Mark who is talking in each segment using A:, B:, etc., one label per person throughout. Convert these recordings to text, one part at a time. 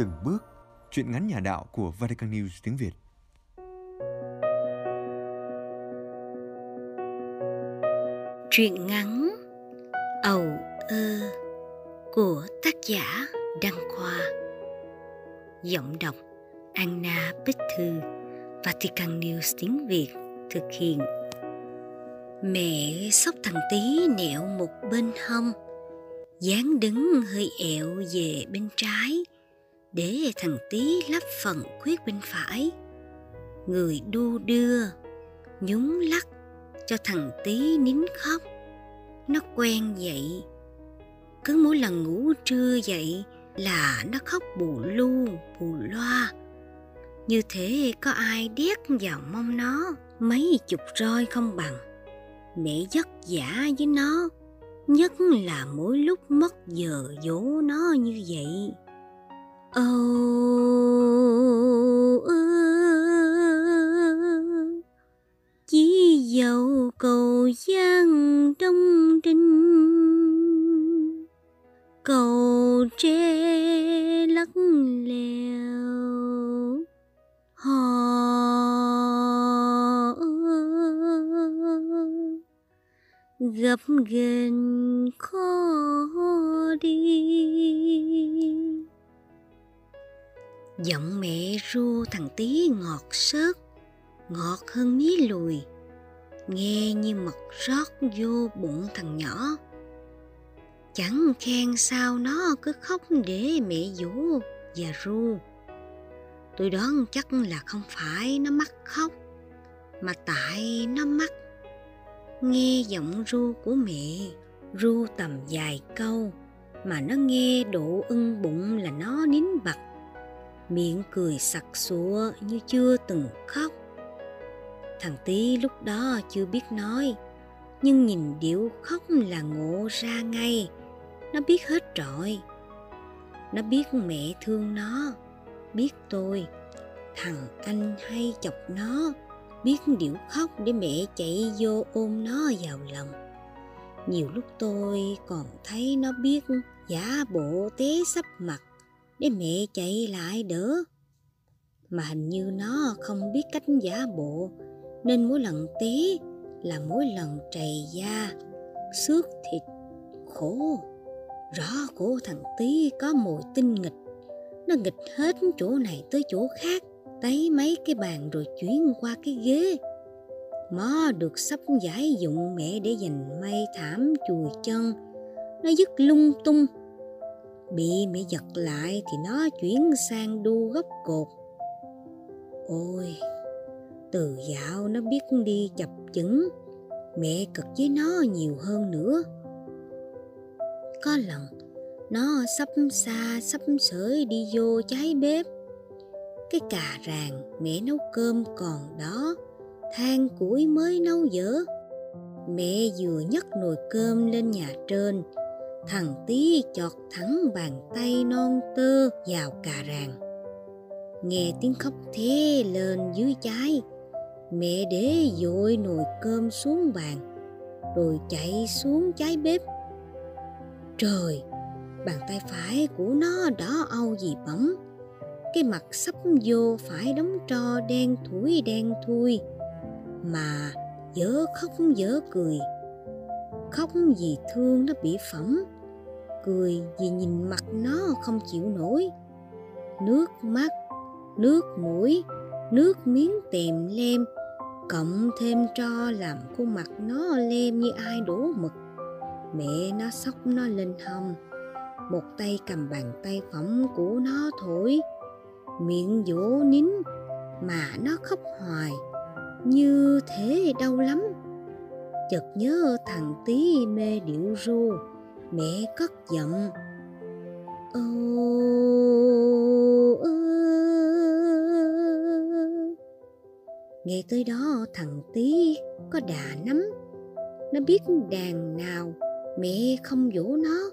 A: từng bước, chuyện ngắn nhà đạo của Vatican News tiếng Việt.
B: Truyện ngắn Ầu ơ của tác giả Đăng Khoa. Giọng đọc Anna Bích Thư Vatican News tiếng Việt thực hiện. Mẹ sóc thằng tí nẹo một bên hông dáng đứng hơi ẹo về bên trái để thằng tí lắp phần khuyết bên phải. Người đu đưa nhún lắc cho thằng tí nín khóc. Nó quen vậy. Cứ mỗi lần ngủ trưa dậy là nó khóc bù lu, bù loa. Như thế có ai đét vào mông nó mấy chục roi không bằng? Mẹ vất giả với nó, nhất là mỗi lúc mất giờ dỗ nó như vậy âu ơ chỉ dầu cầu giang đông trinh. Cầu tre lắc lèo hò gặp ghềnh khó đi giọng mẹ ru thằng tí ngọt sớt, ngọt hơn mí lùi. Nghe như mật rót vô bụng thằng nhỏ. Chẳng khen sao nó cứ khóc để mẹ dỗ và ru. Tôi đoán chắc là không phải nó mắc khóc, mà tại nó mắc. Nghe giọng ru của mẹ, ru tầm vài câu, mà nó nghe độ ưng bụng là nó nín bặt miệng cười sặc sụa như chưa từng khóc. Thằng tí lúc đó chưa biết nói, nhưng nhìn điệu khóc là ngộ ra ngay. Nó biết hết trọi nó biết mẹ thương nó, biết tôi. Thằng anh hay chọc nó, biết điệu khóc để mẹ chạy vô ôm nó vào lòng. Nhiều lúc tôi còn thấy nó biết giả bộ té sắp mặt để mẹ chạy lại đỡ. Mà hình như nó không biết cách giả bộ, nên mỗi lần té là mỗi lần trầy da, xước thịt, khổ. Rõ của thằng tí có mùi tinh nghịch, nó nghịch hết chỗ này tới chỗ khác, tấy mấy cái bàn rồi chuyển qua cái ghế. Mó được sắp giải dụng mẹ để dành may thảm chùi chân, nó dứt lung tung bị mẹ giật lại thì nó chuyển sang đu gấp cột. Ôi, từ dạo nó biết đi chập chững, mẹ cực với nó nhiều hơn nữa. Có lần, nó sắp xa, sắp sởi đi vô cháy bếp. Cái cà ràng mẹ nấu cơm còn đó, than củi mới nấu dở. Mẹ vừa nhấc nồi cơm lên nhà trên thằng tí chọt thẳng bàn tay non tơ vào cà ràng. Nghe tiếng khóc thế lên dưới trái mẹ đế dội nồi cơm xuống bàn, rồi chạy xuống trái bếp. Trời, bàn tay phải của nó đỏ âu gì bấm cái mặt sắp vô phải đóng tro đen thủi đen thui, mà dở khóc dở cười khóc vì thương nó bị phẩm. Cười vì nhìn mặt nó không chịu nổi. Nước mắt, nước mũi, nước miếng tèm lem, cộng thêm cho làm khuôn mặt nó lem như ai đổ mực. Mẹ nó xốc nó lên hông. Một tay cầm bàn tay phẩm của nó thổi. Miệng dỗ nín, mà nó khóc hoài. Như thế đau lắm chợt nhớ thằng tí mê điệu ru. Mẹ cất giọng ô ơ nghe tới đó, thằng tí có đà nắm. Nó biết đàn nào mẹ không dỗ nó,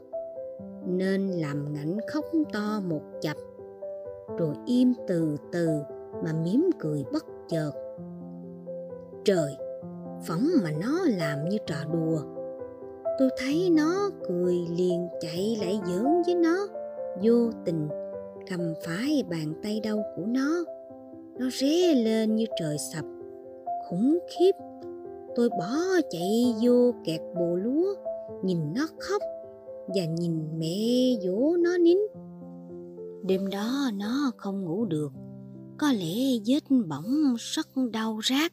B: nên làm ngảnh khóc to một chập, rồi im từ từ mà mím cười bất chợt. Trời phỏng mà nó làm như trò đùa. Tôi thấy nó cười liền chạy lại giỡn với nó, vô tình cầm phải bàn tay đau của nó. Nó ré lên như trời sập. Khủng khiếp, tôi bỏ chạy vô kẹt bồ lúa, nhìn nó khóc và nhìn mẹ dỗ nó nín. Đêm đó nó không ngủ được, có lẽ vết bỏng rất đau rát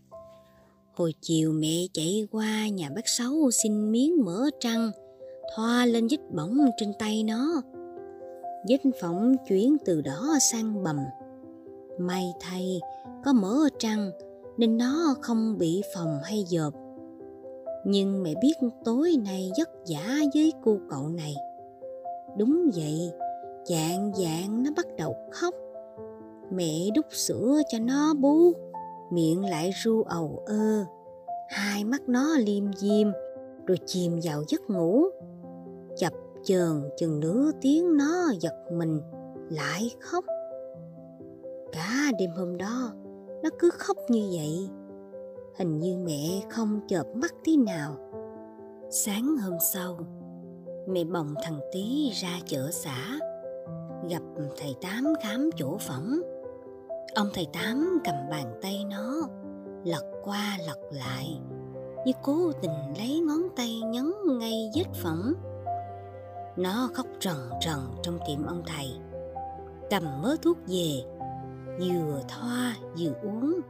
B: hồi chiều mẹ chạy qua nhà bác sáu xin miếng mỡ trăng, thoa lên vết bỏng trên tay nó. Vết phỏng chuyển từ đỏ sang bầm. May thay, có mỡ trăng, nên nó không bị phòng hay dợp. Nhưng mẹ biết tối nay vất vả với cô cậu này. Đúng vậy dạng dạng nó bắt đầu khóc. Mẹ đút sữa cho nó bú miệng lại ru ầu ơ. Hai mắt nó liêm diêm, rồi chìm vào giấc ngủ. Chập chờn chừng nửa tiếng nó giật mình, lại khóc. Cả đêm hôm đó, nó cứ khóc như vậy. Hình như mẹ không chợp mắt tí nào. Sáng hôm sau, mẹ bồng thằng tí ra chợ xã, gặp thầy tám khám chỗ phỏng ông thầy tám cầm bàn tay nó, lật qua lật lại, như cố tình lấy ngón tay nhấn ngay vết phỏng nó khóc rần rần trong tiệm ông thầy, cầm mớ thuốc về, vừa thoa vừa uống.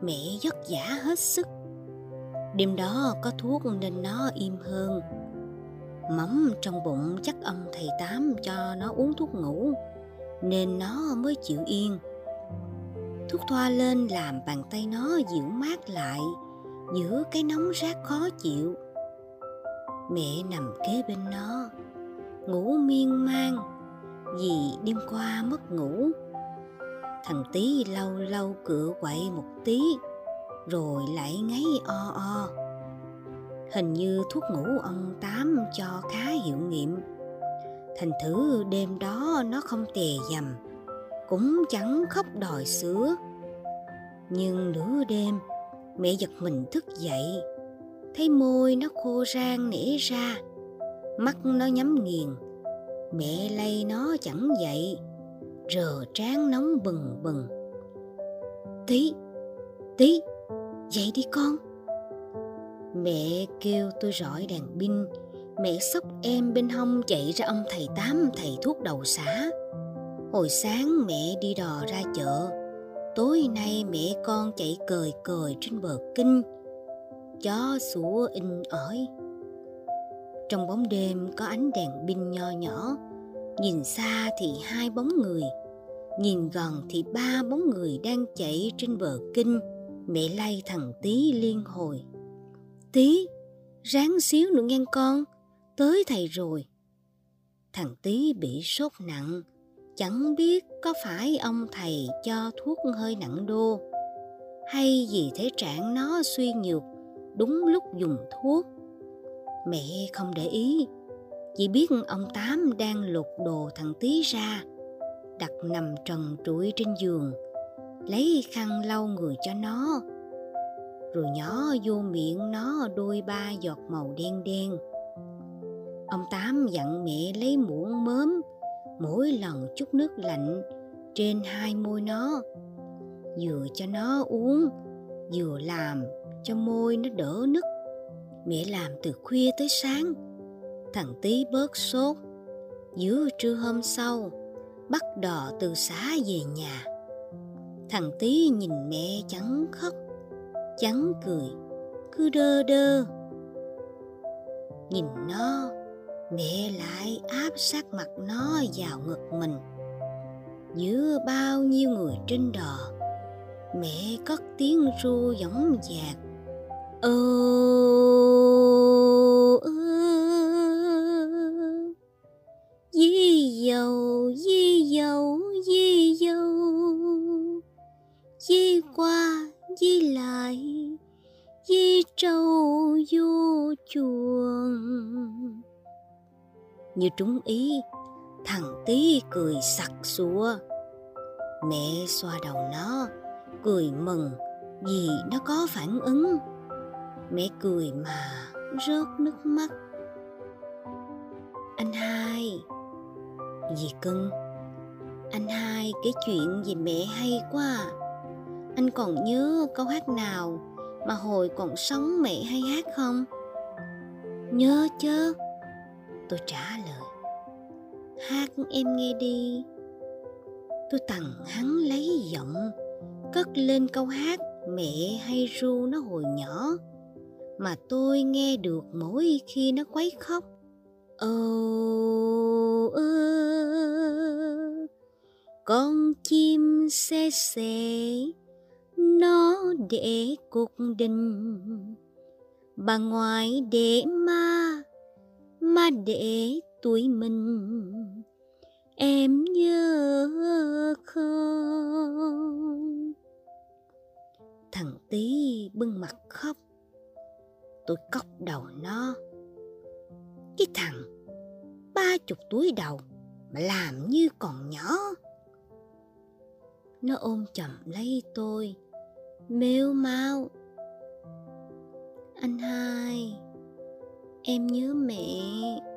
B: Mẹ vất vả hết sức. Đêm đó có thuốc nên nó im hơn. Mắm trong bụng chắc ông thầy tám cho nó uống thuốc ngủ, nên nó mới chịu yên thuốc thoa lên làm bàn tay nó dịu mát lại, giữa cái nóng rát khó chịu. Mẹ nằm kế bên nó, ngủ miên man, vì đêm qua mất ngủ. Thằng tí lâu lâu cựa quậy một tí, rồi lại ngáy o o. Hình như thuốc ngủ ông tám cho khá hiệu nghiệm. Thành thử đêm đó nó không tè dầm cũng chẳng khóc đòi sữa. Nhưng nửa đêm, mẹ giật mình thức dậy, thấy môi nó khô rang nể ra, mắt nó nhắm nghiền. Mẹ lay nó chẳng dậy, rờ trán nóng bừng bừng. Tí tí, dậy đi con. Mẹ kêu tôi rọi đèn pin. Mẹ xốc em bên hông chạy ra ông thầy tám thầy thuốc đầu xã hồi sáng mẹ đi đò ra chợ, tối nay mẹ con chạy cười cười trên bờ kinh. Chó, sủa, in ỏi. Trong bóng đêm có ánh đèn pin nho nhỏ. Nhìn xa thì hai bóng người, nhìn gần thì ba bóng người đang chạy trên bờ kinh. Mẹ lay thằng tí liên hồi. Tí ráng xíu nữa nghe con, tới thầy rồi. Thằng tí bị sốt nặng chẳng biết có phải ông thầy cho thuốc hơi nặng đô, hay vì thế trạng nó suy nhược, đúng lúc dùng thuốc. Mẹ không để ý, chỉ biết ông tám đang lột đồ thằng tí ra, đặt nằm trần trụi trên giường, lấy khăn lau người cho nó, rồi nhỏ vô miệng nó đôi ba giọt màu đen đen. Ông tám dặn mẹ lấy muỗng mớm mỗi lần chút nước lạnh trên hai môi nó, vừa cho nó uống, vừa làm cho môi nó đỡ nứt. Mẹ làm từ khuya tới sáng. Thằng tí bớt sốt. Giữa trưa hôm sau, bắt đò từ xã về nhà. Thằng tí nhìn mẹ chẳng khóc, chẳng cười, cứ đơ đơ. Nhìn nó mẹ lại áp sát mặt nó vào ngực mình. Giữa bao nhiêu người trên đò, mẹ cất tiếng ru giống dạc. Ơ như trúng ý, thằng tí cười sặc sụa mẹ xoa đầu nó, cười mừng vì nó có phản ứng mẹ cười mà rớt nước mắt anh hai, dì cưng, Anh hai kể chuyện về mẹ hay quá. Anh còn nhớ câu hát nào mà hồi còn sống mẹ hay hát không? Nhớ chứ. Tôi trả lời. Hát em nghe đi. Tôi tặng hắn lấy giọng. Cất lên câu hát, mẹ hay ru nó hồi nhỏ. Mà tôi nghe được mỗi khi nó quấy khóc. Ồ ơ. Con chim xe xe nó để cục đình. Bà ngoại để ma mà để tuổi mình. Em nhớ không? Thằng tí bưng mặt khóc. Tôi cốc đầu nó. Cái thằng ba chục tuổi đầu mà làm như còn nhỏ. Nó ôm chầm lấy tôi, mêu mau. Anh hai em nhớ mẹ.